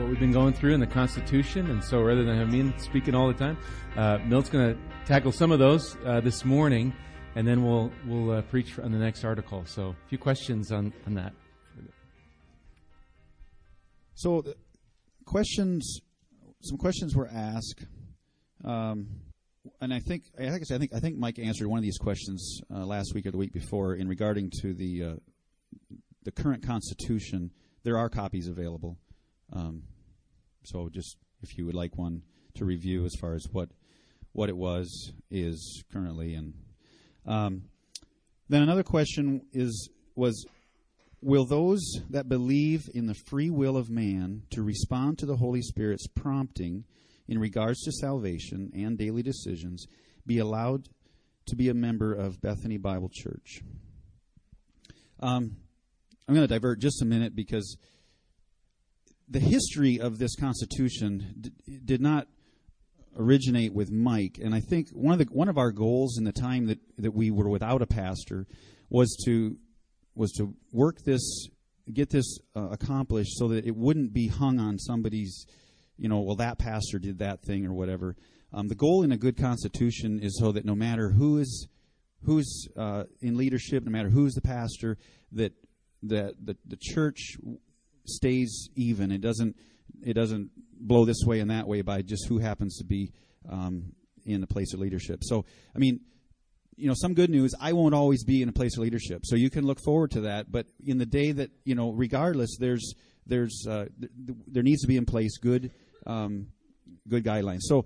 what we've been going through in the Constitution. And so, rather than have me speaking all the time, uh, Milt's going to tackle some of those uh, this morning, and then we'll we'll uh, preach on the next article. So, a few questions on on that. So, questions, some questions were asked. Um, and I think, I think, I think, I think Mike answered one of these questions uh, last week or the week before in regarding to the uh, the current Constitution. There are copies available, um, so just if you would like one to review as far as what what it was is currently, and um, then another question is was will those that believe in the free will of man to respond to the Holy Spirit's prompting in regards to salvation and daily decisions be allowed to be a member of Bethany Bible Church. Um, I'm going to divert just a minute because the history of this Constitution d- did not originate with Mike, and I think one of the one of our goals in the time that, that we were without a pastor was to was to work this, get this uh, accomplished, so that it wouldn't be hung on somebody's you know, well, that pastor did that thing or whatever. Um, the goal in a good constitution is so that no matter who is who's uh, in leadership, no matter who's the pastor, that that the, the church stays even. It doesn't it doesn't blow this way and that way by just who happens to be um, in the place of leadership. So, I mean, you know, some good news. I won't always be in a place of leadership, so you can look forward to that. But in the day that you know, regardless, there's there's uh, th- there needs to be in place good um, good guidelines. So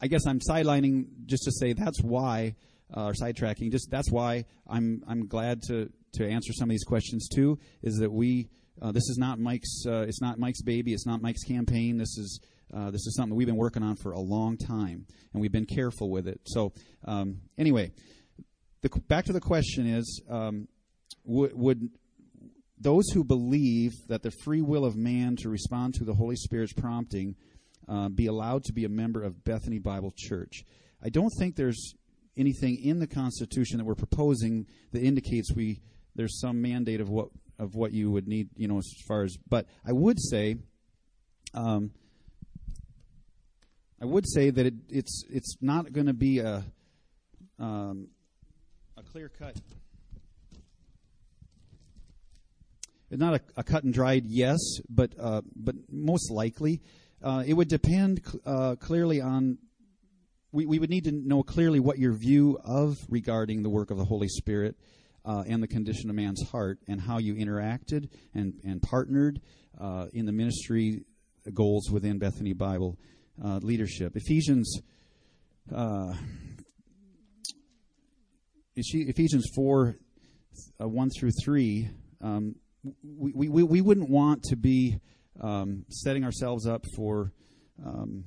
I guess I'm sidelining just to say that's why, uh, or sidetracking. Just that's why I'm I'm glad to to answer some of these questions too. Is that we uh, this is not Mike's uh, it's not Mike's baby. It's not Mike's campaign. This is uh, this is something we've been working on for a long time, and we've been careful with it. So um, anyway, the, back to the question is. Um, would, would those who believe that the free will of man to respond to the Holy Spirit's prompting uh, be allowed to be a member of Bethany Bible Church. I don't think there's anything in the Constitution that we're proposing that indicates we there's some mandate of what of what you would need, you know, as far as. But I would say, um, I would say that it, it's it's not going to be a um, a clear cut It's not a, a, cut and dried yes, but uh, but most likely uh, it would depend uh, clearly on. We, we would need to know clearly what your view of regarding the work of the Holy Spirit uh, and the condition of man's heart and how you interacted and, and partnered uh, in the ministry goals within Bethany Bible uh, leadership. Ephesians Ephesians 4 1 through 3 um, we, we, we wouldn't want to be um, setting ourselves up for um,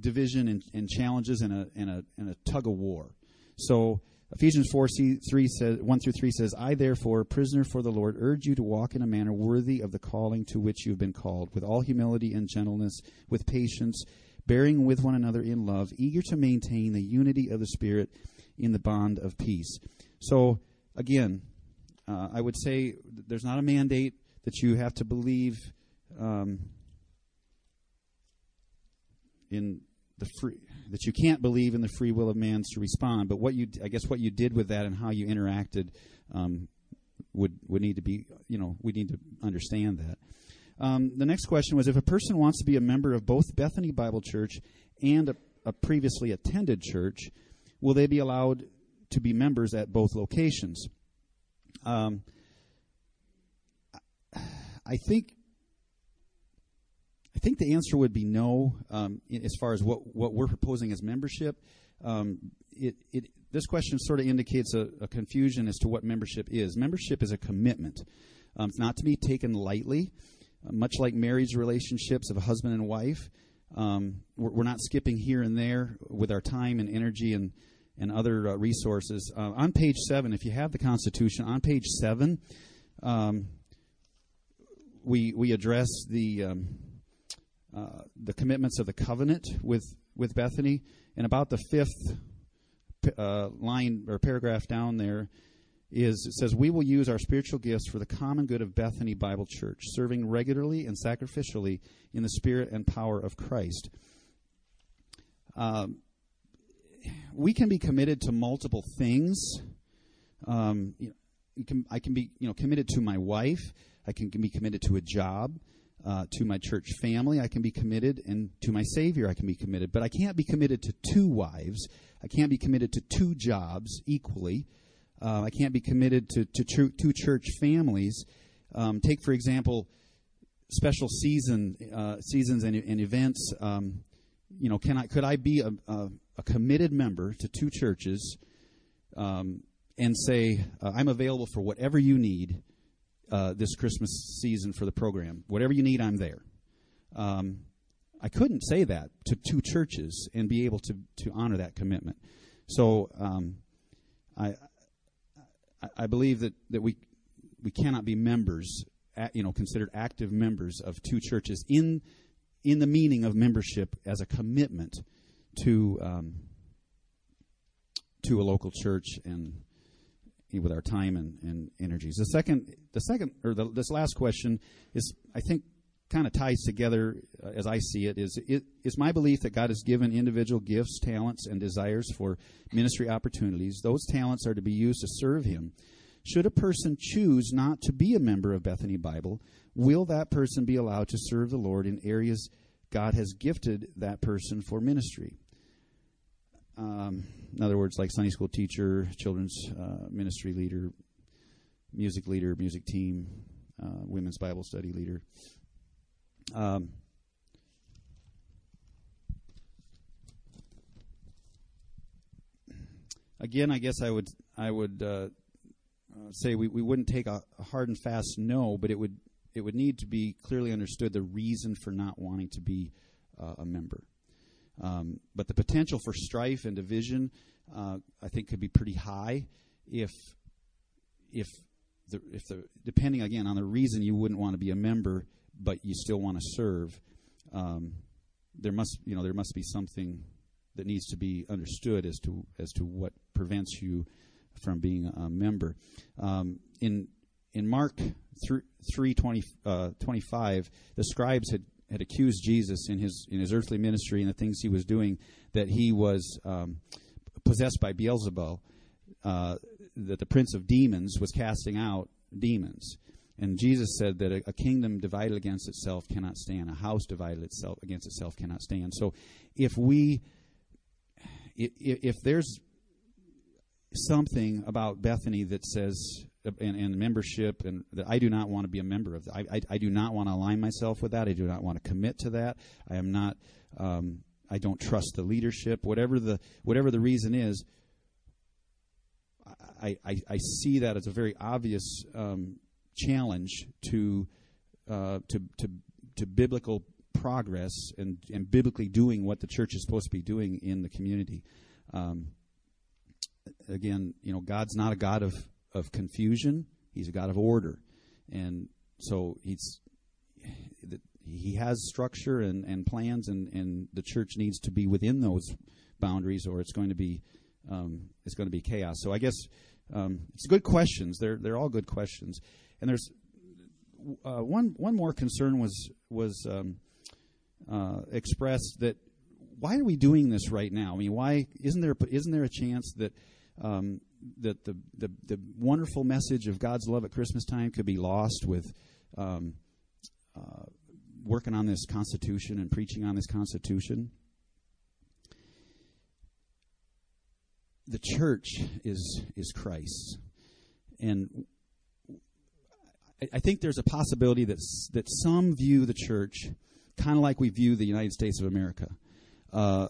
division and, and, challenges a, and, a, and a tug of war. So Ephesians 4 3 says, 1 through 3 says, I therefore, prisoner for the Lord, urge you to walk in a manner worthy of the calling to which you have been called, with all humility and gentleness, with patience, bearing with one another in love, eager to maintain the unity of the Spirit in the bond of peace. So, again, uh, I would say there's not a mandate that you have to believe um, in the free that you can't believe in the free will of man to respond. But what you, I guess, what you did with that and how you interacted um, would would need to be, you know, we need to understand that. Um, the next question was if a person wants to be a member of both Bethany Bible Church and a, a previously attended church, will they be allowed to be members at both locations? Um, I think think the answer would be no. Um, as far as what what we're proposing as membership, um, it, it this question sort of indicates a, a, confusion as to what membership is. Membership is a commitment. Um, it's not to be taken lightly. much like marriage relationships of a husband and wife. Um, we're, we're, not skipping here and there with our time and energy and and other uh, resources. Uh, on page seven, if you have the Constitution, on page seven, um, we we address the um, uh, the commitments of the covenant with with Bethany, and about the fifth uh, line or paragraph down there is it says we will use our spiritual gifts for the common good of Bethany Bible Church, serving regularly and sacrificially in the spirit and power of Christ. Um, we can be committed to multiple things. Um, you know, can, I can be, you know, committed to my wife. I can, can be committed to a job, uh, to my church family. I can be committed, and to my Savior, I can be committed. But I can't be committed to two wives. I can't be committed to two jobs equally. Uh, I can't be committed to, to tr- two church families. Um, take, for example, special season uh, seasons and, and events. Um, you know, can I could I be a, a, a committed member to two churches um, and say uh, I'm available for whatever you need uh, this Christmas season for the program. Whatever you need, I'm there. Um, I couldn't say that to two churches and be able to to honor that commitment. So um, I I believe that, that we we cannot be members, you know, considered active members of two churches in in the meaning of membership as a commitment to um, to a local church and with our time and, and energies. The second, the second, or the, this last question is, I think, kind of ties together uh, as I see it. Is it is my belief that God has given individual gifts, talents, and desires for ministry opportunities. Those talents are to be used to serve Him. Should a person choose not to be a member of Bethany Bible, will that person be allowed to serve the Lord in areas God has gifted that person for ministry? Um, in other words, like Sunday school teacher, children's uh, ministry leader, music leader, music team, uh, women's Bible study leader. Um, again, I guess I would I would uh, say we, we wouldn't take a, a, hard and fast no, but it would it would need to be clearly understood the reason for not wanting to be uh, a member. Um, but the potential for strife and division, uh, I think, could be pretty high if if the if the depending again on the reason you wouldn't want to be a member, but you still want to serve. Um, there must you know there must be something that needs to be understood as to as to what prevents you from being a member. Um, in in Mark 3, 3 20, uh, 25, the scribes had had accused Jesus in his in his earthly ministry and the things he was doing that he was um, possessed by Beelzebul, uh, that the prince of demons was casting out demons. And Jesus said that a, a, kingdom divided against itself cannot stand. A house divided itself against itself cannot stand. So, if we, if, if there's something about Bethany that says and, and, membership, and that I do not want to be a member of. I, I, I, do not want to align myself with that. I do not want to commit to that. I am not. Um, I don't trust the leadership. Whatever the whatever the reason is, I, I, I see that as a very obvious um, challenge to uh, to to to biblical progress and and biblically doing what the church is supposed to be doing in the community. Um, again, you know, God's not a God of of confusion. He's a God of order, and so he's he has structure and, and plans, and, and the church needs to be within those boundaries, or it's going to be um, it's going to be chaos. So I guess um, it's good questions. They're they're all good questions, and there's uh, one one more concern was was um, uh, expressed that why are we doing this right now? I mean, why isn't there isn't there a chance that um, that the, the, the wonderful message of God's love at Christmas time could be lost with um, uh, working on this Constitution and preaching on this Constitution. The church is is Christ, and I, I think there's a possibility that that some view the church kind of like we view the United States of America. Uh,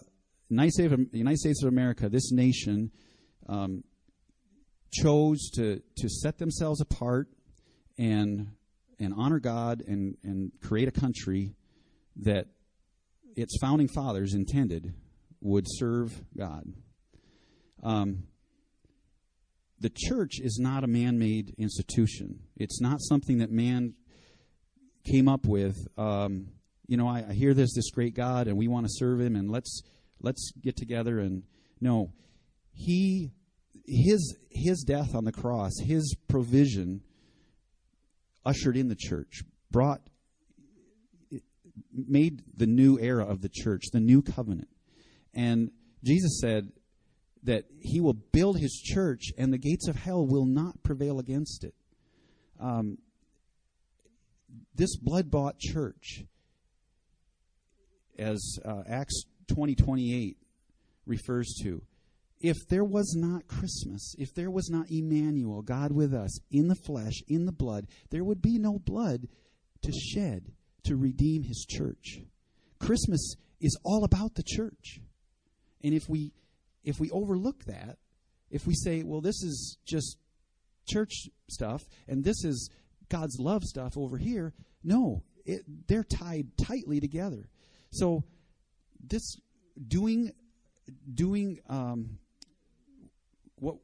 United, States of, United States of America, this nation, um, chose to, to set themselves apart and and honor God and, and create a country that its founding fathers intended would serve God. Um, the church is not a man made institution, it's not something that man came up with. Um, you know, I, I hear there's this great God and we want to serve him and let's let's get together and no. He his his death on the cross, his provision ushered in the church, brought made the new era of the church, the new covenant. And Jesus said that he will build his church and the gates of hell will not prevail against it. Um, this blood bought church, as uh, Acts 20 28 refers to, if there was not Christmas, if there was not Emmanuel, God with us, in the flesh, in the blood, there would be no blood to shed to redeem his church. Christmas is all about the church. And if we if we overlook that, if we say, well, this is just church stuff and this is God's love stuff over here, no, it, they're tied tightly together. So this doing doing um, what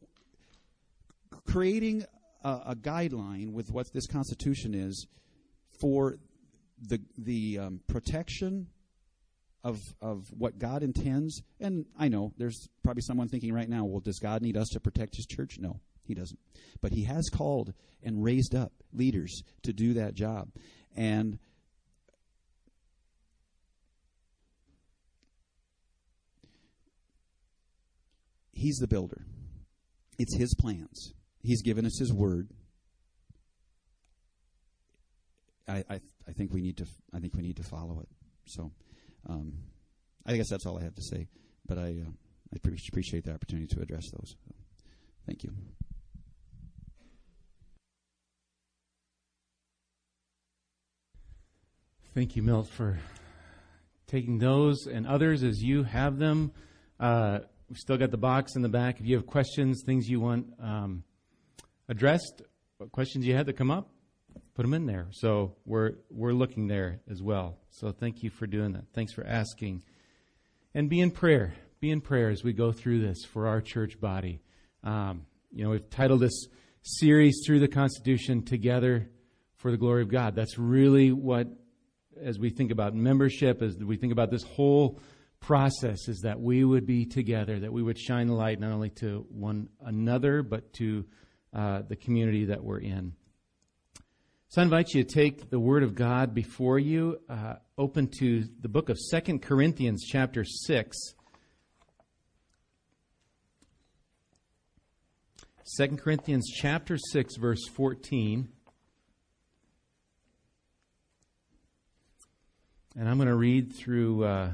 creating a, a, guideline with what this Constitution is for the the um, protection of of what God intends. And I know there's probably someone thinking right now, well, does God need us to protect His church? No, He doesn't. But He has called and raised up leaders to do that job, and. He's the builder. It's his plans. He's given us his word. I, I, I think we need to I think we need to follow it. So, um, I guess that's all I have to say. But I uh, I appreciate the opportunity to address those. So, thank you. Thank you, Milt, for taking those and others as you have them. Uh, we've still got the box in the back. If you have questions, things you want um, addressed, questions you had that come up, put them in there. So we're we're looking there as well. So thank you for doing that. Thanks for asking, and be in prayer. Be in prayer as we go through this for our church body. Um, you know, we've titled this series through the Constitution together for the glory of God. That's really what, as we think about membership, as we think about this whole process, is that we would be together, that we would shine the light not only to one another, but to uh, the community that we're in. So I invite you to take the Word of God before you, uh, open to the book of Second Corinthians, chapter 6. 2 Corinthians chapter 6, verse 14. And I'm going to read through uh,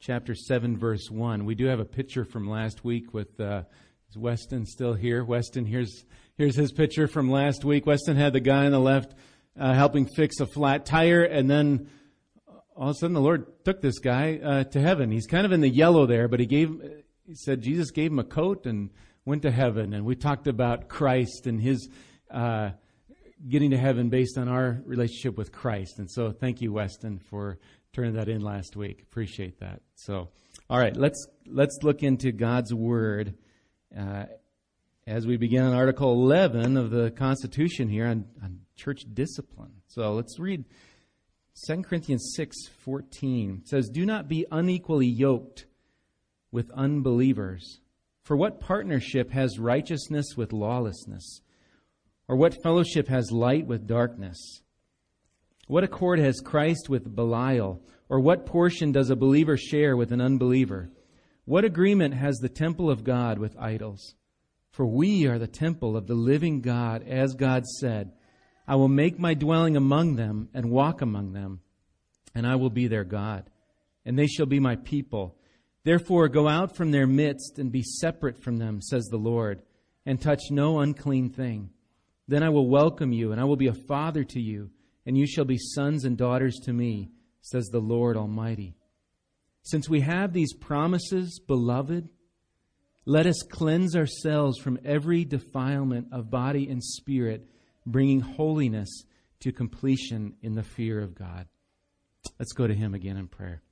chapter 7, verse 1. We do have a picture from last week with uh, is Weston still here? Weston, here's here's his picture from last week. Weston had the guy on the left uh, helping fix a flat tire, and then all of a sudden the Lord took this guy uh, to heaven. He's kind of in the yellow there, but he gave, he said Jesus gave him a coat and went to heaven. And we talked about Christ and his uh, getting to heaven based on our relationship with Christ. And so thank you, Weston, for turning that in last week. Appreciate that. So, all right, let's let's look into God's word. Uh, as we begin on Article 11 of the Constitution here on, on church discipline. So let's read 2 Corinthians 6:14. It says, "Do not be unequally yoked with unbelievers. For what partnership has righteousness with lawlessness? Or what fellowship has light with darkness? What accord has Christ with Belial? Or what portion does a believer share with an unbeliever? What agreement has the temple of God with idols?" For we are the temple of the living God, as God said, I will make my dwelling among them and walk among them, and I will be their God, and they shall be my people. Therefore, go out from their midst and be separate from them, says the Lord, and touch no unclean thing. Then I will welcome you, and I will be a father to you, and you shall be sons and daughters to me, says the Lord Almighty. Since we have these promises, beloved, let us cleanse ourselves from every defilement of body and spirit, bringing holiness to completion in the fear of God. Let's go to Him again in prayer.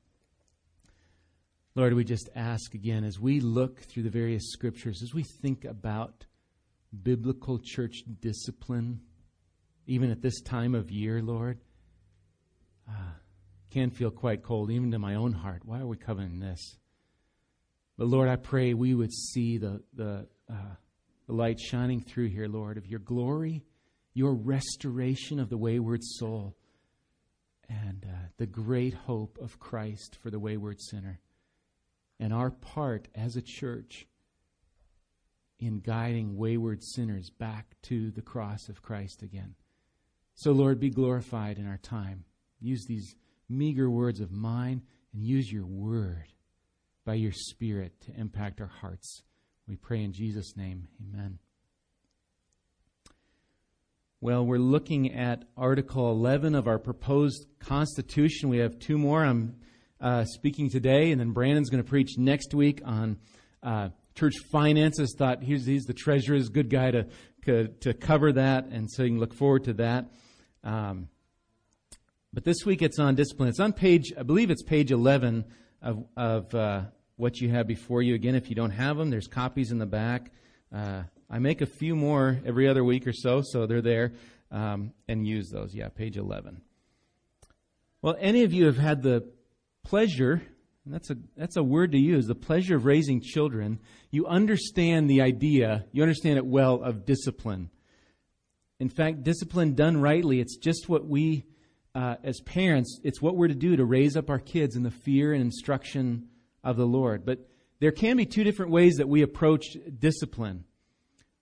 Lord, we just ask again as we look through the various scriptures, as we think about biblical church discipline, even at this time of year, Lord, uh, can feel quite cold, even to my own heart. Why are we covering this? But Lord, I pray we would see the, the, uh, the light shining through here, Lord, of your glory, your restoration of the wayward soul, and uh, the great hope of Christ for the wayward sinner, and our part as a church in guiding wayward sinners back to the cross of Christ again. So, Lord, be glorified in our time. Use these meager words of mine and use your word by your Spirit to impact our hearts. We pray in Jesus' name. Amen. Well, we're looking at Article 11 of our proposed Constitution. We have two more. I'm uh, speaking today, and then Brandon's going to preach next week on uh, church finances. Thought he's, he's the treasurer, is good guy to, to, to cover that, and so you can look forward to that. Um, but this week it's on discipline. It's on page, I believe it's page 11 of, of uh, what you have before you. Again, if you don't have them, there's copies in the back. Uh, I make a few more every other week or so, so they're there, um, and use those. Yeah, page 11. Well, any of you have had the pleasure, that's a, that's a word to use, the pleasure of raising children, you understand the idea, you understand it well, of discipline. In fact, discipline done rightly, it's just what we, uh, as parents, it's what we're to do to raise up our kids in the fear and instruction of the Lord. But there can be two different ways that we approach discipline.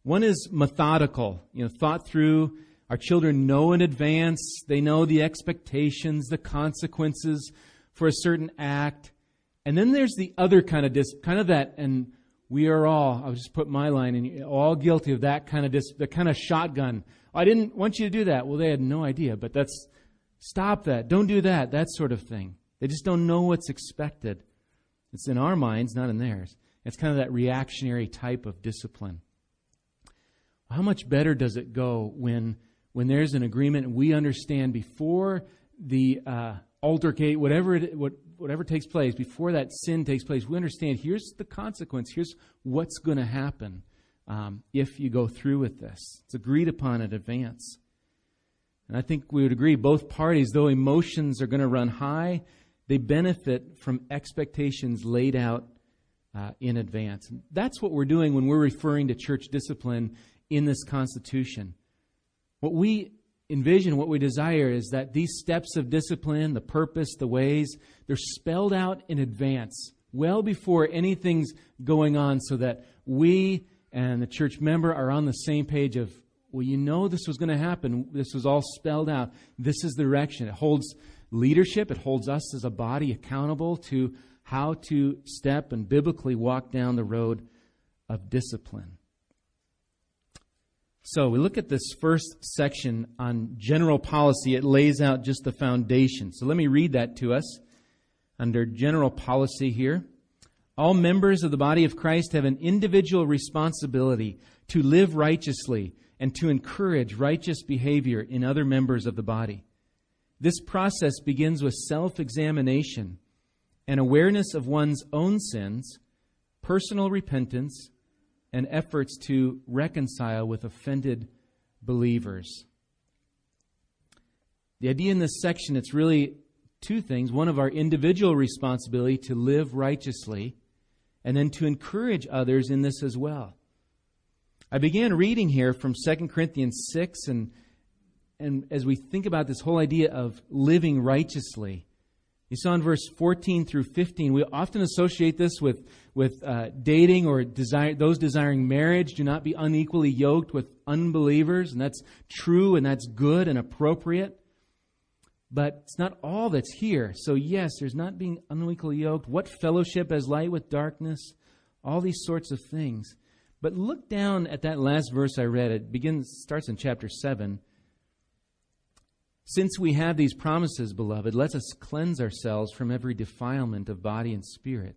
One is methodical, you know, thought through. Our children know in advance, they know the expectations, the consequences for a certain act. And then there's the other kind of dis, kind of that, and we are all, I'll just put my line in, all guilty of that kind of dis, the kind of shotgun. I didn't want you to do that. Well, they had no idea, but that's, stop that. Don't do that. That sort of thing. They just don't know what's expected. It's in our minds, not in theirs. It's kind of that reactionary type of discipline. How much better does it go when, when there's an agreement and we understand before the uh, altercate, whatever, it, what, whatever takes place, before that sin takes place, we understand here's the consequence, here's what's going to happen um, if you go through with this. It's agreed upon in advance. And I think we would agree, both parties, though emotions are going to run high, they benefit from expectations laid out uh, in advance. And that's what we're doing when we're referring to church discipline in this Constitution. What we envision, what we desire, is that these steps of discipline, the purpose, the ways, they're spelled out in advance, well before anything's going on, so that we and the church member are on the same page of, well, you know this was going to happen. This was all spelled out. This is the direction. It holds leadership. It holds us as a body accountable to how to step and biblically walk down the road of discipline. So we look at this first section on general policy. It lays out just the foundation. So let me read that to us under general policy here. All members of the body of Christ have an individual responsibility to live righteously and to encourage righteous behavior in other members of the body. This process begins with self examination and awareness of one's own sins, personal repentance, and efforts to reconcile with offended believers. The idea in this section, it's really two things. One of our individual responsibility to live righteously, and then to encourage others in this as well. I began reading here from 2 Corinthians 6 and and as we think about this whole idea of living righteously, you saw in verse 14 through 15, we often associate this with, with uh, dating or desire, those desiring marriage. Do not be unequally yoked with unbelievers, and that's true and that's good and appropriate. But it's not all that's here. So, yes, there's not being unequally yoked. What fellowship has light with darkness? All these sorts of things. But look down at that last verse I read. It begins, starts in chapter 7 since we have these promises, beloved, let us cleanse ourselves from every defilement of body and spirit,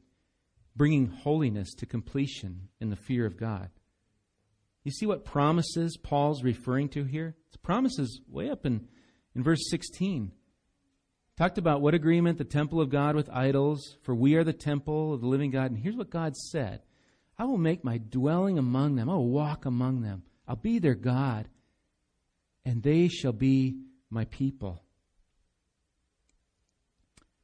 bringing holiness to completion in the fear of God. You see what promises Paul's referring to here? It's promises way up in, In verse 16, talked about what agreement the temple of God with idols, for we are the temple of the living God. And here's what God said I will make my dwelling among them, I will walk among them, I'll be their God, and they shall be my people.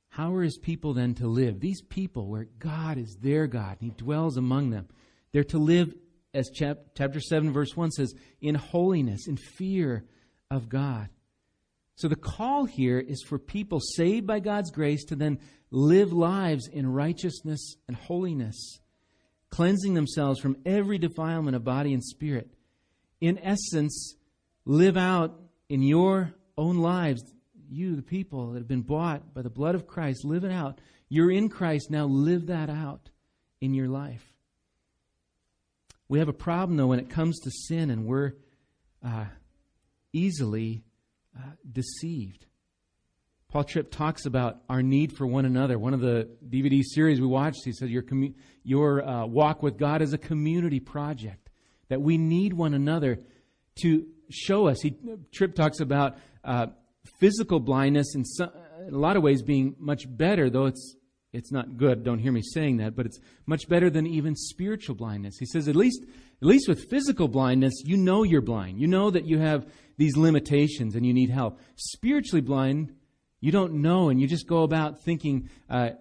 How are his people then to live? These people, where God is their God and he dwells among them, they're to live, as chapter 7, verse 1 says, in holiness, in fear of God. So the call here is for people saved by God's grace to then live lives in righteousness and holiness, cleansing themselves from every defilement of body and spirit. In essence, live out in your own lives you, the people that have been bought by the blood of Christ, live it out. You're in Christ, now live that out in your life. We have a problem, though, when it comes to sin, and we're uh, easily uh, deceived. Paul Tripp talks about our need for one another. One of the DVD series we watched, he said, Your, commu- your uh, walk with God is a community project, that we need one another to show us. He, Tripp talks about uh, physical blindness in, in a lot of ways being much better, though it's it's not good. Don't hear me saying that, but it's much better than even spiritual blindness. He says, at least, at least with physical blindness, you know you're blind. You know that you have these limitations and you need help. Spiritually blind, you don't know, and you just go about thinking. Uh,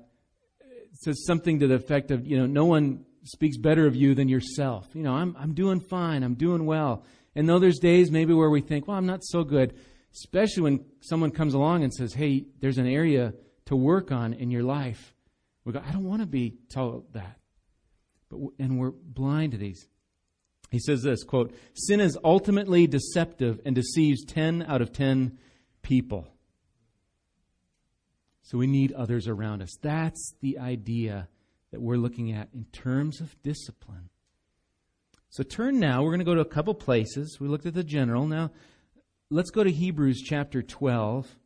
says something to the effect of, you know, no one speaks better of you than yourself. You know, I'm I'm doing fine. I'm doing well. And though there's days maybe where we think, well, I'm not so good, especially when someone comes along and says, hey, there's an area to work on in your life. We go, I don't want to be told that. But, and we're blind to these. He says this, quote, sin is ultimately deceptive and deceives 10 out of 10 people. So we need others around us. That's the idea that we're looking at in terms of discipline. So turn now, we're going to go to a couple places. We looked at the general. Now let's go to Hebrews chapter 12.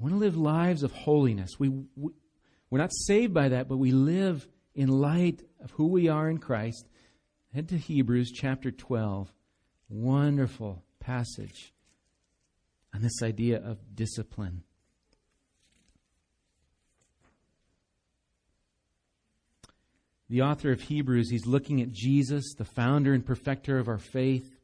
I want to live lives of holiness. We, we, we're not saved by that, but we live in light of who we are in Christ. Head to Hebrews chapter 12. Wonderful passage on this idea of discipline. The author of Hebrews, he's looking at Jesus, the founder and perfecter of our faith.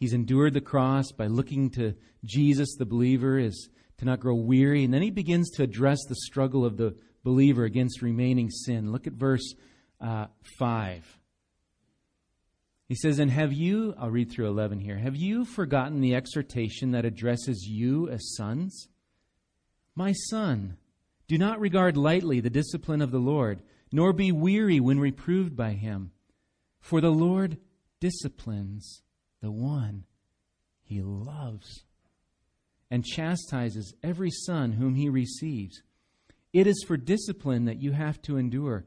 He's endured the cross by looking to Jesus, the believer, is to not grow weary. And then he begins to address the struggle of the believer against remaining sin. Look at verse uh, 5. He says, And have you, I'll read through 11 here, have you forgotten the exhortation that addresses you as sons? My son, do not regard lightly the discipline of the Lord, nor be weary when reproved by him. For the Lord disciplines the one he loves, and chastises every son whom he receives. It is for discipline that you have to endure.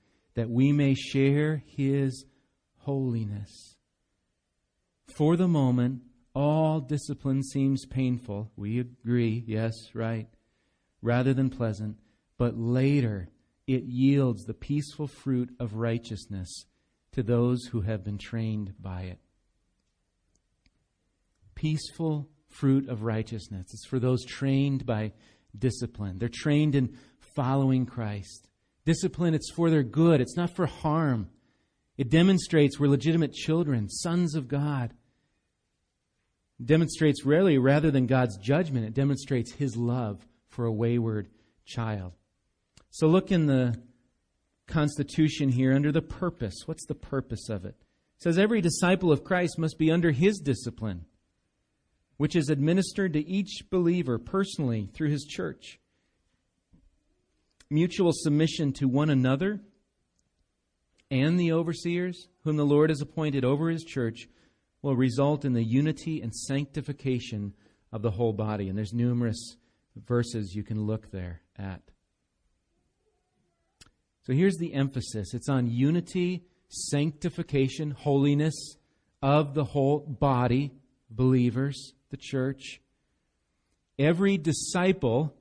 that we may share his holiness. For the moment, all discipline seems painful. We agree, yes, right, rather than pleasant, but later it yields the peaceful fruit of righteousness to those who have been trained by it. Peaceful fruit of righteousness. It's for those trained by discipline. They're trained in following Christ. Discipline, it's for their good, it's not for harm. It demonstrates we're legitimate children, sons of God. It demonstrates rarely, rather than God's judgment, it demonstrates His love for a wayward child. So look in the Constitution here under the purpose. What's the purpose of it? It says every disciple of Christ must be under his discipline, which is administered to each believer personally through his church. Mutual submission to one another and the overseers, whom the Lord has appointed over his church, will result in the unity and sanctification of the whole body. And there's numerous verses you can look there at. So here's the emphasis it's on unity, sanctification, holiness of the whole body, believers, the church. Every disciple,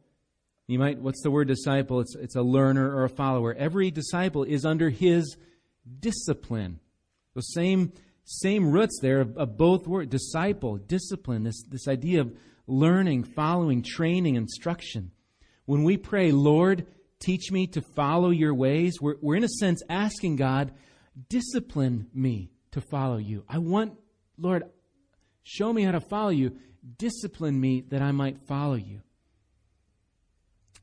you might, what's the word disciple? It's, it's a learner or a follower. Every disciple is under his discipline. The same, same roots there of, of both words disciple, discipline, this, this idea of learning, following, training, instruction. When we pray, Lord, teach me to follow your ways, we're, we're in a sense asking God, discipline me to follow you. I want, Lord, show me how to follow you. Discipline me that I might follow you.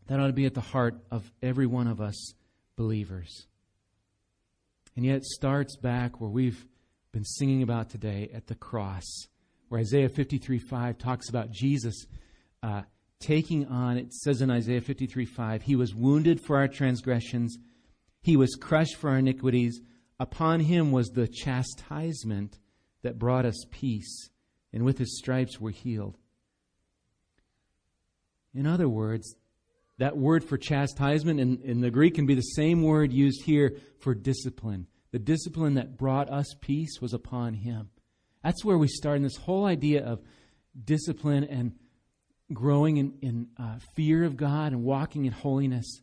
That ought to be at the heart of every one of us believers. And yet it starts back where we've been singing about today at the cross, where Isaiah 53 5 talks about Jesus uh, taking on, it says in Isaiah 53 5, He was wounded for our transgressions, He was crushed for our iniquities. Upon Him was the chastisement that brought us peace, and with His stripes we're healed. In other words, that word for chastisement in, in the Greek can be the same word used here for discipline. The discipline that brought us peace was upon him. That's where we start in this whole idea of discipline and growing in, in uh, fear of God and walking in holiness.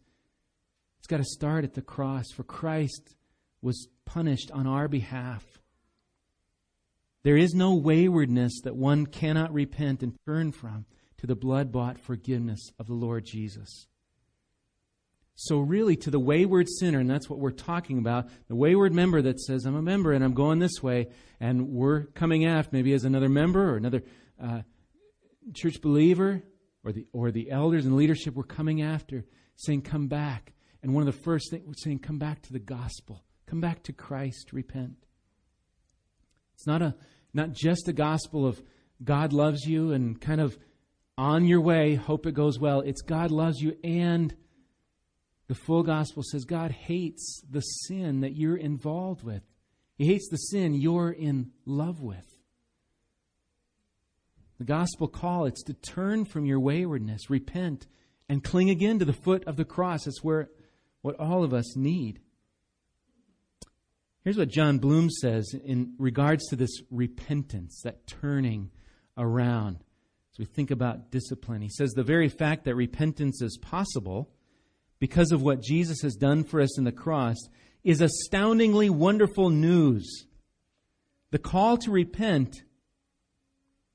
It's got to start at the cross, for Christ was punished on our behalf. There is no waywardness that one cannot repent and turn from to the blood bought forgiveness of the Lord Jesus. So, really, to the wayward sinner, and that's what we're talking about, the wayward member that says, I'm a member and I'm going this way, and we're coming after, maybe as another member or another uh, church believer or the, or the elders and leadership, we're coming after, saying, Come back. And one of the first things, we're saying, Come back to the gospel, come back to Christ, repent. It's not, a, not just a gospel of God loves you and kind of on your way, hope it goes well. It's God loves you, and the full gospel says God hates the sin that you're involved with. He hates the sin you're in love with. The gospel call, it's to turn from your waywardness, repent, and cling again to the foot of the cross. That's where what all of us need. Here's what Jon Bloom says in regards to this repentance, that turning around. As we think about discipline, he says the very fact that repentance is possible because of what Jesus has done for us in the cross is astoundingly wonderful news. The call to repent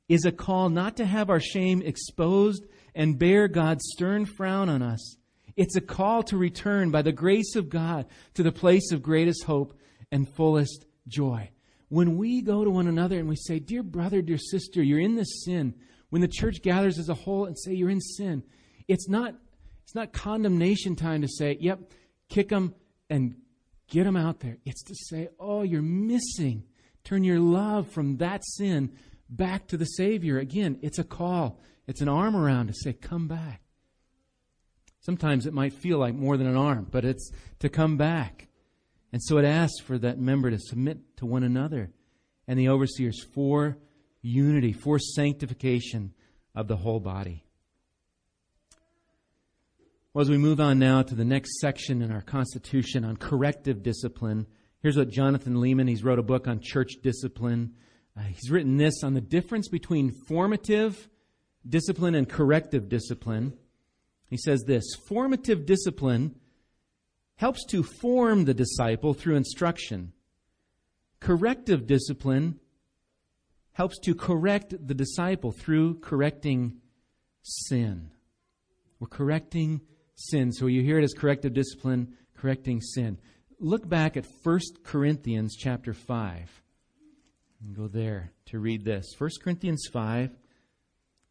is a call not to have our shame exposed and bear God's stern frown on us. It's a call to return by the grace of God to the place of greatest hope and fullest joy. When we go to one another and we say, Dear brother, dear sister, you're in this sin, when the church gathers as a whole and say you're in sin, it's not, it's not condemnation time to say, yep, kick them and get them out there. It's to say, oh, you're missing. Turn your love from that sin back to the Savior. Again, it's a call. It's an arm around to say, come back. Sometimes it might feel like more than an arm, but it's to come back. And so it asks for that member to submit to one another and the overseers for unity, for sanctification of the whole body. Well, as we move on now to the next section in our Constitution on corrective discipline, here's what Jonathan Leeman, he's wrote a book on church discipline. Uh, he's written this on the difference between formative discipline and corrective discipline. He says this formative discipline helps to form the disciple through instruction. Corrective discipline helps to correct the disciple through correcting sin. We're correcting sin. So you hear it as corrective discipline, correcting sin. Look back at 1 Corinthians chapter 5. And go there to read this. 1 Corinthians 5.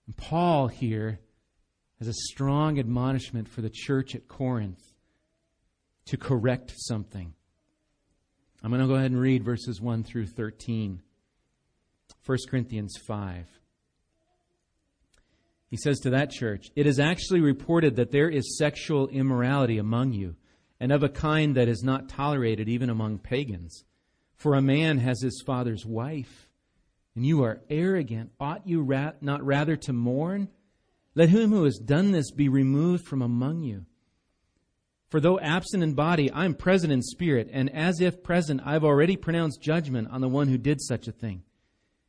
And Paul here has a strong admonishment for the church at Corinth to correct something. I'm going to go ahead and read verses 1 through 13. 1 Corinthians 5. He says to that church, It is actually reported that there is sexual immorality among you, and of a kind that is not tolerated even among pagans. For a man has his father's wife, and you are arrogant. Ought you ra- not rather to mourn? Let him who has done this be removed from among you. For though absent in body, I am present in spirit, and as if present, I have already pronounced judgment on the one who did such a thing.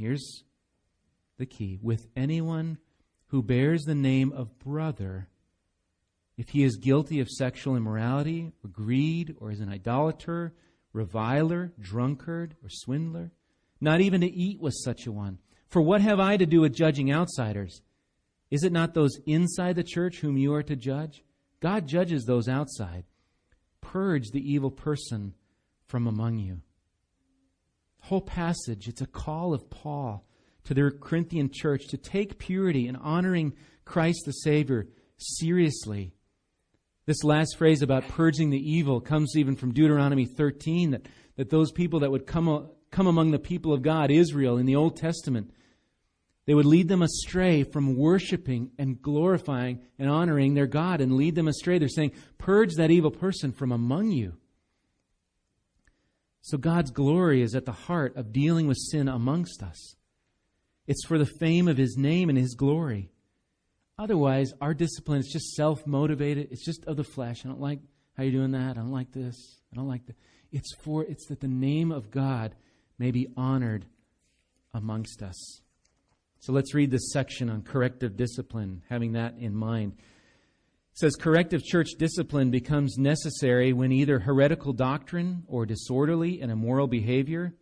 here's the key, with anyone who bears the name of brother if he is guilty of sexual immorality or greed or is an idolater, reviler, drunkard, or swindler, not even to eat with such a one. For what have I to do with judging outsiders? Is it not those inside the church whom you are to judge? God judges those outside. Purge the evil person from among you. Whole passage, it's a call of Paul to the Corinthian church to take purity and honoring Christ the Savior seriously. This last phrase about purging the evil comes even from Deuteronomy 13 that, that those people that would come, come among the people of God, Israel, in the Old Testament, they would lead them astray from worshiping and glorifying and honoring their God and lead them astray. They're saying, Purge that evil person from among you. So God's glory is at the heart of dealing with sin amongst us. It's for the fame of His name and His glory. Otherwise, our discipline is just self motivated. It's just of the flesh. I don't like how you're doing that. I don't like this. I don't like that. It's for it's that the name of God may be honored amongst us. So let's read this section on corrective discipline, having that in mind. Says corrective church discipline becomes necessary when either heretical doctrine or disorderly and immoral behavior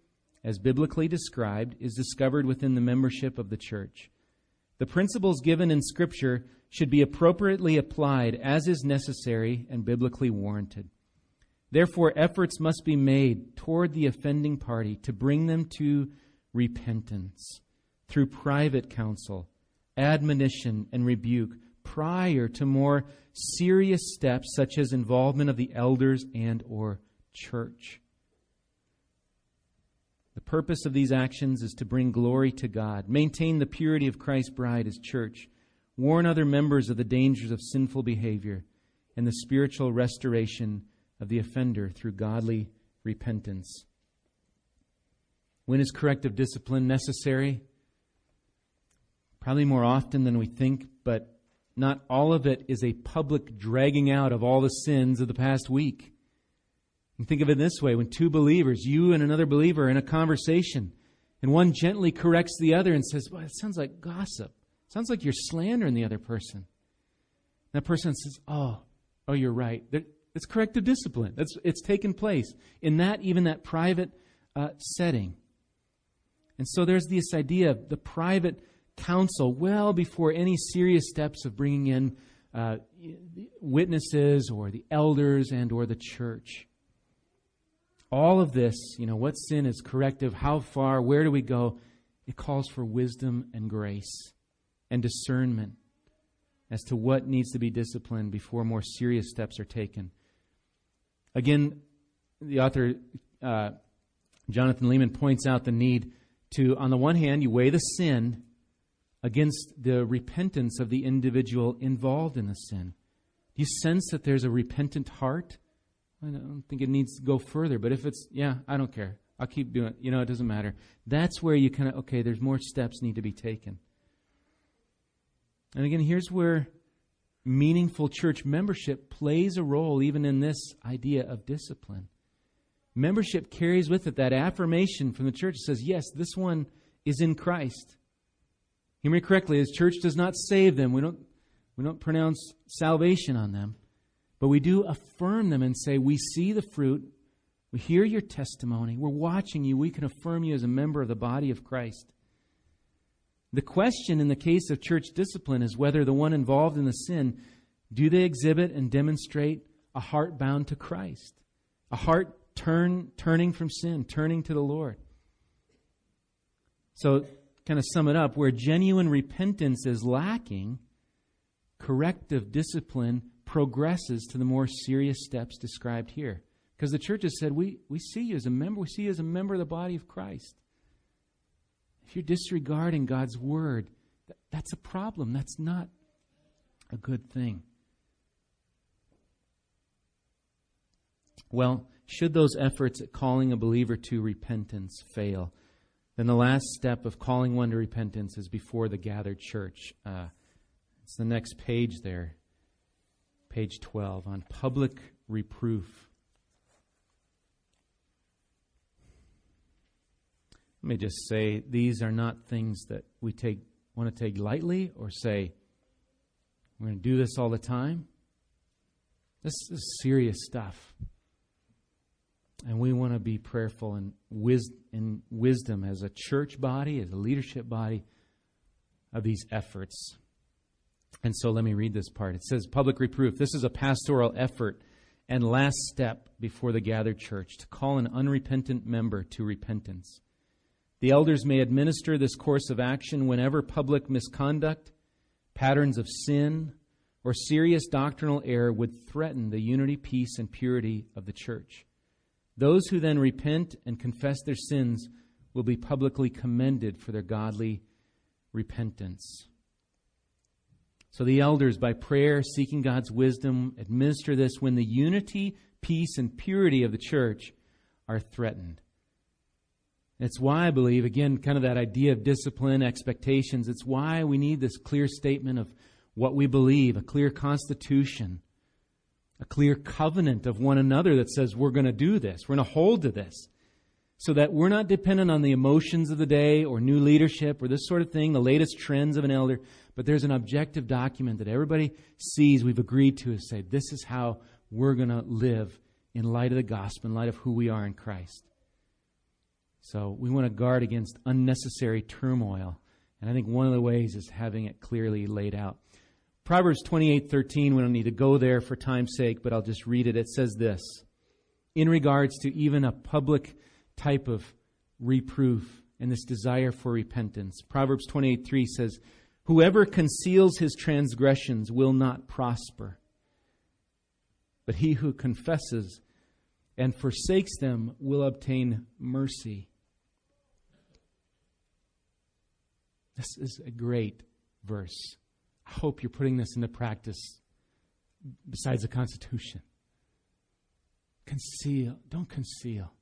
as biblically described, is discovered within the membership of the church. The principles given in Scripture should be appropriately applied as is necessary and biblically warranted. Therefore, efforts must be made toward the offending party to bring them to repentance through private counsel, admonition, and rebuke prior to more serious steps such as involvement of the elders and or church. The purpose of these actions is to bring glory to God, maintain the purity of Christ's bride, as church, warn other members of the dangers of sinful behavior, and the spiritual restoration of the offender through godly repentance. When is corrective discipline necessary? Probably more often than we think, but not all of it is a public dragging out of all the sins of the past week. And think of it this way when two believers, you and another believer, are in a conversation, and one gently corrects the other and says, Well, it sounds like gossip. It sounds like you're slandering the other person. That person says, Oh, oh, you're right. It's corrective discipline. That's, it's taken place in that, even that private uh, setting. And so there's this idea of the private counsel well before any serious steps of bringing in uh, witnesses or the elders and or the church all of this, you know, what sin is corrective, how far, where do we go? It calls for wisdom and grace and discernment as to what needs to be disciplined before more serious steps are taken. Again, the author, uh, Jonathan Leeman points out the need to, on the one hand, you weigh the sin against the repentance of the individual involved in the sin. Do you sense that there's a repentant heart? I don't think it needs to go further. But if it's, yeah, I don't care. I'll keep doing it. You know, it doesn't matter. That's where you kind of, okay, there's more steps need to be taken. And again, here's where meaningful church membership plays a role even in this idea of discipline. Membership carries with it that affirmation from the church that says, yes, this one is in Christ. Hear me correctly, His church does not save them. We don't We don't pronounce salvation on them, but we do affirm them and say, We see the fruit. We hear your testimony. We're watching you. We can affirm you as a member of the body of Christ. The question in the case of church discipline is whether the one involved in the sin do they exhibit and demonstrate a heart bound to Christ, a heart turn turning from sin, turning to the Lord. So, kind of sum it up, where genuine repentance is lacking, corrective discipline progresses to the more serious steps described here. Because the church has said, we, we see you as a member, we see you as a member of the body of Christ. If you're disregarding God's word, that's a problem. That's not a good thing. Well, should those efforts at calling a believer to repentance fail, then the last step of calling one to repentance is before the gathered church. Uh, it's the next page there, page 12, on public reproof. Let me just say these are not things that we take want to take lightly or say we're going to do this all the time. This is serious stuff. And we want to be prayerful and wis- in wisdom as a church body, as a leadership body of these efforts. And so let me read this part. It says, Public reproof. This is a pastoral effort and last step before the gathered church to call an unrepentant member to repentance. The elders may administer this course of action whenever public misconduct, patterns of sin, or serious doctrinal error would threaten the unity, peace, and purity of the church. Those who then repent and confess their sins will be publicly commended for their godly repentance. So the elders, by prayer, seeking God's wisdom, administer this when the unity, peace, and purity of the church are threatened. It's why I believe, again, kind of that idea of discipline, expectations. It's why we need this clear statement of what we believe, a clear constitution, a clear covenant of one another that says we're going to do this, we're going to hold to this, so that we're not dependent on the emotions of the day or new leadership or this sort of thing, the latest trends of an elder, but there's an objective document that everybody sees we've agreed to say, this is how we're going to live in light of the gospel, in light of who we are in Christ. So we want to guard against unnecessary turmoil. And I think one of the ways is having it clearly laid out. Proverbs 28:13, we don't need to go there for time's sake, but I'll just read it. It says this: In regards to even a public type of reproof and this desire for repentance. Proverbs 28:3 says, "Whoever conceals his transgressions will not prosper, but he who confesses and forsakes them will obtain mercy." This is a great verse. I hope you're putting this into practice besides the Constitution. Conceal. Don't conceal.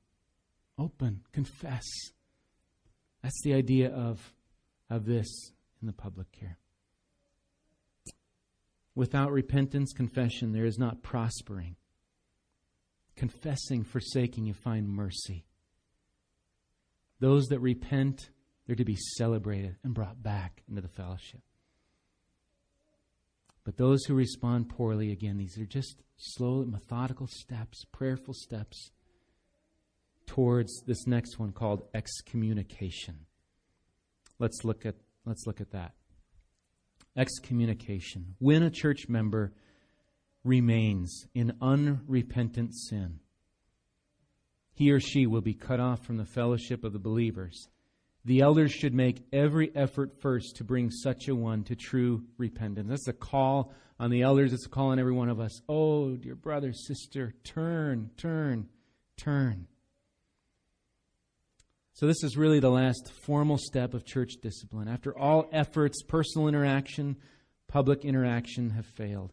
Open. Confess. That's the idea of, of this in the public here. Without repentance, confession, there is not prospering. Confessing, forsaking, you find mercy. Those that repent they're to be celebrated and brought back into the fellowship. But those who respond poorly, again, these are just slow, methodical steps, prayerful steps towards this next one called excommunication. Let's look at, let's look at that. Excommunication. When a church member remains in unrepentant sin, he or she will be cut off from the fellowship of the believers the elders should make every effort first to bring such a one to true repentance. That's a call on the elders. It's a call on every one of us. Oh, dear brother, sister, turn, turn, turn. So, this is really the last formal step of church discipline. After all efforts, personal interaction, public interaction have failed.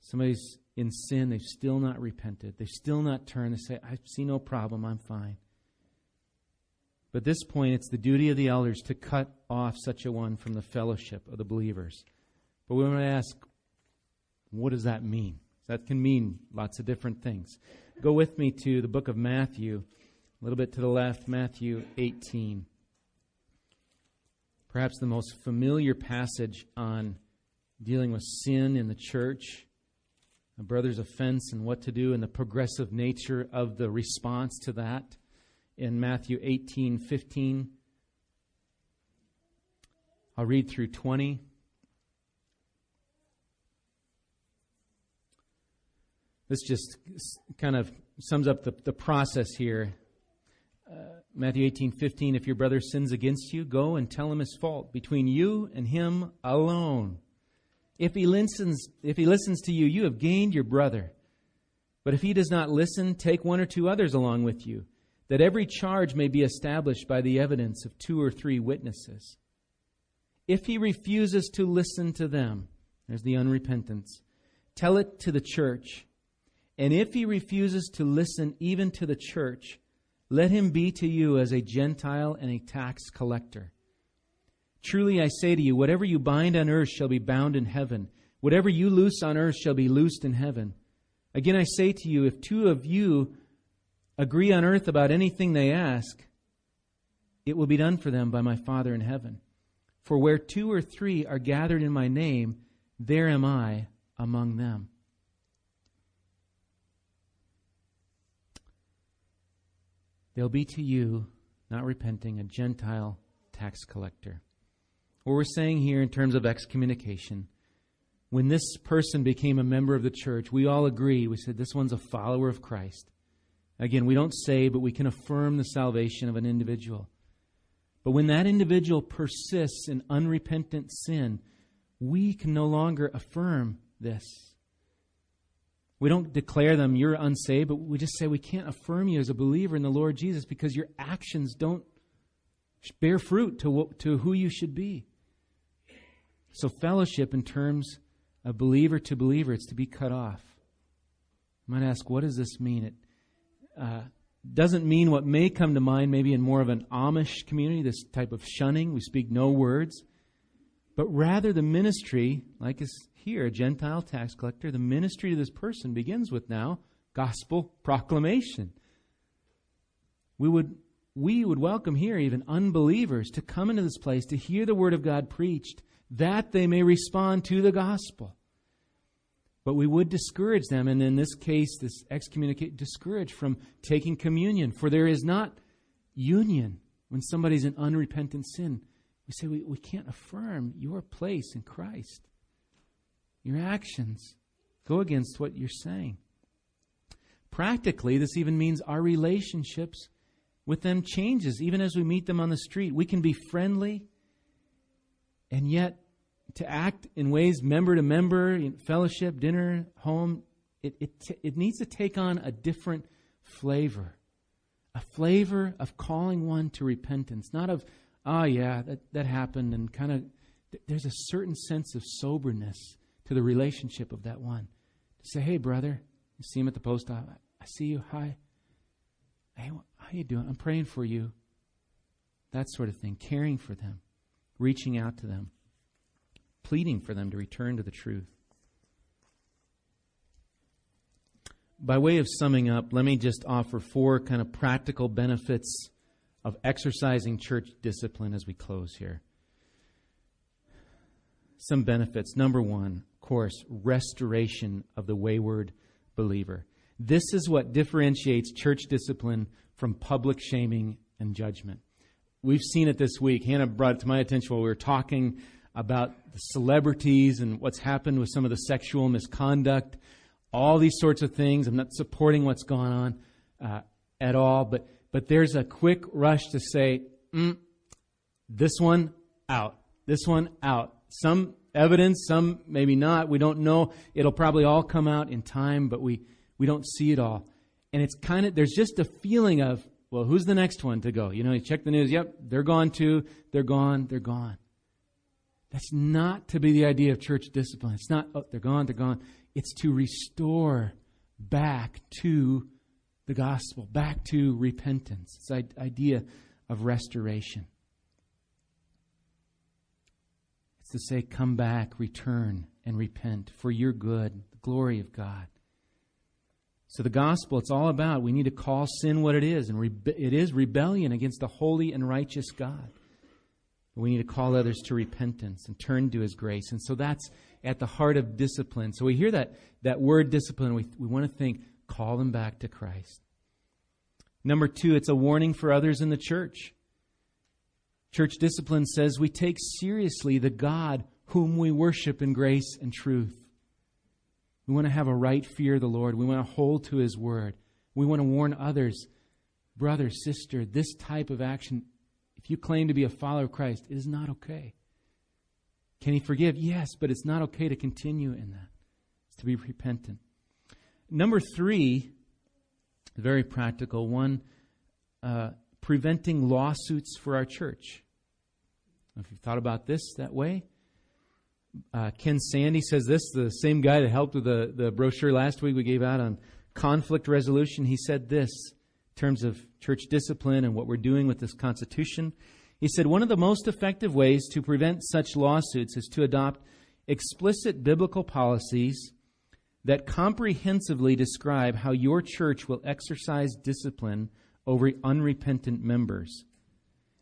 Somebody's in sin, they've still not repented, they've still not turned. They say, I see no problem, I'm fine. But at this point, it's the duty of the elders to cut off such a one from the fellowship of the believers. But we want to ask, what does that mean? That can mean lots of different things. Go with me to the book of Matthew, a little bit to the left, Matthew 18. Perhaps the most familiar passage on dealing with sin in the church, a brother's offense and what to do, and the progressive nature of the response to that in Matthew 18 15. I'll read through 20. This just kind of sums up the, the process here. Uh, Matthew 18, 15, if your brother sins against you, go and tell him his fault between you and him alone. If he listens, if he listens to you, you have gained your brother. But if he does not listen, take one or two others along with you, that every charge may be established by the evidence of two or three witnesses. If he refuses to listen to them, there's the unrepentance, tell it to the church. And if he refuses to listen even to the church, let him be to you as a Gentile and a tax collector. Truly I say to you, whatever you bind on earth shall be bound in heaven. Whatever you loose on earth shall be loosed in heaven. Again I say to you, if two of you agree on earth about anything they ask, it will be done for them by my Father in heaven. For where two or three are gathered in my name, there am I among them. They'll be to you, not repenting, a Gentile tax collector. What we're saying here in terms of excommunication, when this person became a member of the church, we all agree, we said this one's a follower of Christ. Again, we don't say, but we can affirm the salvation of an individual. But when that individual persists in unrepentant sin, we can no longer affirm this. We don't declare them, you're unsaved, but we just say we can't affirm you as a believer in the Lord Jesus because your actions don't bear fruit to, to who you should be. So, fellowship in terms of believer to believer, it's to be cut off. You might ask, what does this mean? It uh, doesn't mean what may come to mind, maybe in more of an Amish community, this type of shunning. We speak no words. But rather, the ministry, like is here, a Gentile tax collector, the ministry to this person begins with now gospel proclamation. We would, we would welcome here even unbelievers to come into this place to hear the word of God preached, that they may respond to the gospel. But we would discourage them, and in this case, this excommunicate, discourage from taking communion, for there is not union when somebody's in unrepentant sin we say we, we can't affirm your place in Christ. Your actions go against what you're saying. Practically, this even means our relationships with them changes. Even as we meet them on the street, we can be friendly, and yet to act in ways member to member, fellowship, dinner, home, it, it, it needs to take on a different flavor. A flavor of calling one to repentance, not of oh, yeah, that, that happened, and kind of there's a certain sense of soberness to the relationship of that one. To say, hey, brother, you see him at the post office. I see you. Hi. Hey, how you doing? I'm praying for you. That sort of thing. Caring for them. Reaching out to them. Pleading for them to return to the truth. By way of summing up, let me just offer four kind of practical benefits of exercising church discipline as we close here. Some benefits. Number one, of course, restoration of the wayward believer. This is what differentiates church discipline from public shaming and judgment. We've seen it this week. Hannah brought it to my attention while we were talking about the celebrities and what's happened with some of the sexual misconduct, all these sorts of things. I'm not supporting what's gone on uh, at all, but but there's a quick rush to say, mm, this one out, this one out. Some evidence, some maybe not. We don't know. It'll probably all come out in time, but we, we don't see it all. And it's kind of, there's just a feeling of, well, who's the next one to go? You know, you check the news, yep, they're gone too, they're gone, they're gone. That's not to be the idea of church discipline. It's not, oh, they're gone, they're gone. It's to restore back to the gospel, back to repentance, this idea of restoration. It's to say, come back, return, and repent for your good, the glory of God. So the gospel, it's all about we need to call sin what it is, and rebe- it is rebellion against the holy and righteous God. We need to call others to repentance and turn to His grace. And so that's at the heart of discipline. So we hear that, that word discipline, we, we want to think, call them back to Christ. Number two, it's a warning for others in the church. Church discipline says we take seriously the God whom we worship in grace and truth. We want to have a right fear of the Lord. We want to hold to His word. We want to warn others, brother, sister, this type of action, if you claim to be a follower of Christ, it is not okay. Can He forgive? Yes, but it's not okay to continue in that. It's to be repentant. Number three, very practical one, uh, preventing lawsuits for our church. If you've thought about this that way, uh, Ken Sande says this, the same guy that helped with the, the brochure last week we gave out on conflict resolution. He said this terms of church discipline and what we're doing with this Constitution. He said, One of the most effective ways to prevent such lawsuits is to adopt explicit biblical policies that comprehensively describe how your church will exercise discipline over unrepentant members.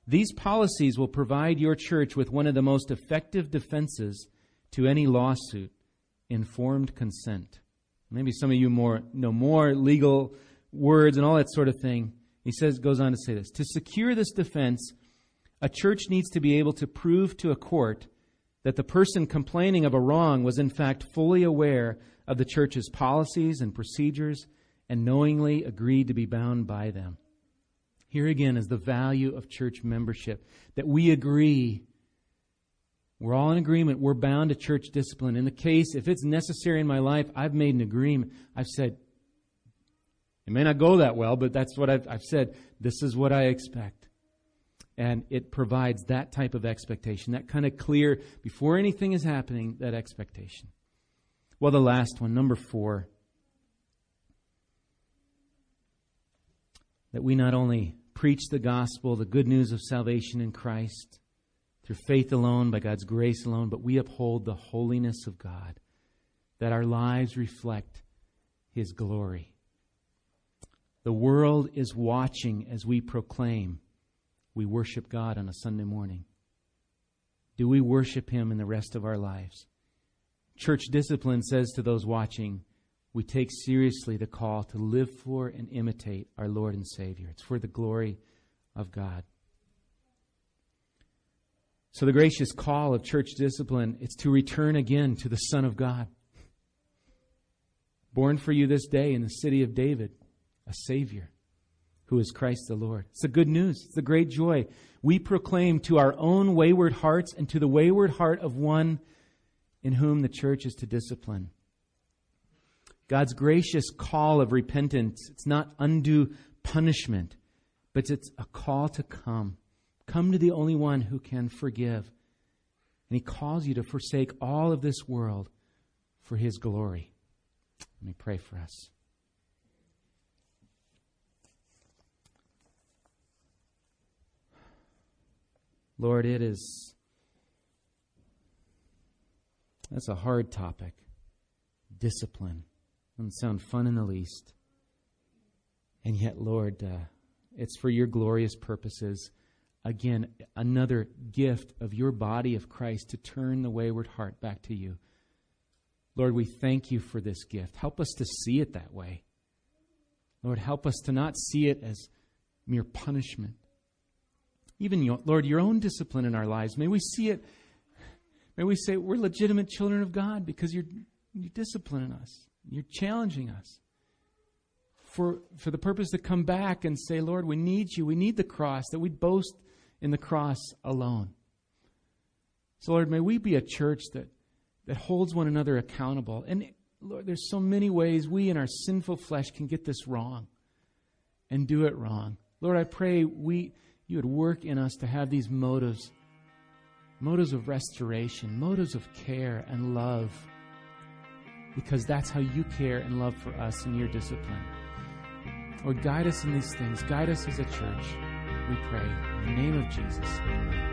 These policies will provide your church with one of the most effective defenses to any lawsuit informed consent. Maybe some of you more know more legal words and all that sort of thing. He says goes on to say this. To secure this defense, a church needs to be able to prove to a court that the person complaining of a wrong was in fact fully aware of the church's policies and procedures and knowingly agreed to be bound by them. Here again is the value of church membership that we agree we're all in agreement. We're bound to church discipline. In the case, if it's necessary in my life, I've made an agreement. I've said, it may not go that well, but that's what I've, I've said. This is what I expect. And it provides that type of expectation, that kind of clear, before anything is happening, that expectation. Well, the last one, number four, that we not only preach the gospel, the good news of salvation in Christ, through faith alone, by God's grace alone, but we uphold the holiness of God, that our lives reflect His glory. The world is watching as we proclaim we worship God on a Sunday morning. Do we worship Him in the rest of our lives? Church discipline says to those watching, we take seriously the call to live for and imitate our Lord and Savior. It's for the glory of God. So the gracious call of church discipline is to return again to the Son of God. Born for you this day in the city of David, a Savior who is Christ the Lord. It's the good news. It's the great joy. We proclaim to our own wayward hearts and to the wayward heart of one in whom the church is to discipline. God's gracious call of repentance, it's not undue punishment, but it's a call to come Come to the only one who can forgive. And he calls you to forsake all of this world for his glory. Let me pray for us. Lord, it is that's a hard topic. Discipline. Doesn't sound fun in the least. And yet, Lord, uh, it's for your glorious purposes again, another gift of your body of Christ to turn the wayward heart back to you. Lord, we thank you for this gift. Help us to see it that way. Lord, help us to not see it as mere punishment. Even, your, Lord, your own discipline in our lives. May we see it, may we say we're legitimate children of God because you're, you're disciplining us, you're challenging us for, for the purpose to come back and say, Lord, we need you. We need the cross, that we boast in the cross alone. So, Lord, may we be a church that, that holds one another accountable. And, Lord, there's so many ways we in our sinful flesh can get this wrong and do it wrong. Lord, I pray we, you would work in us to have these motives motives of restoration, motives of care and love, because that's how you care and love for us in your discipline. Lord, guide us in these things. Guide us as a church we pray. In the name of Jesus, amen.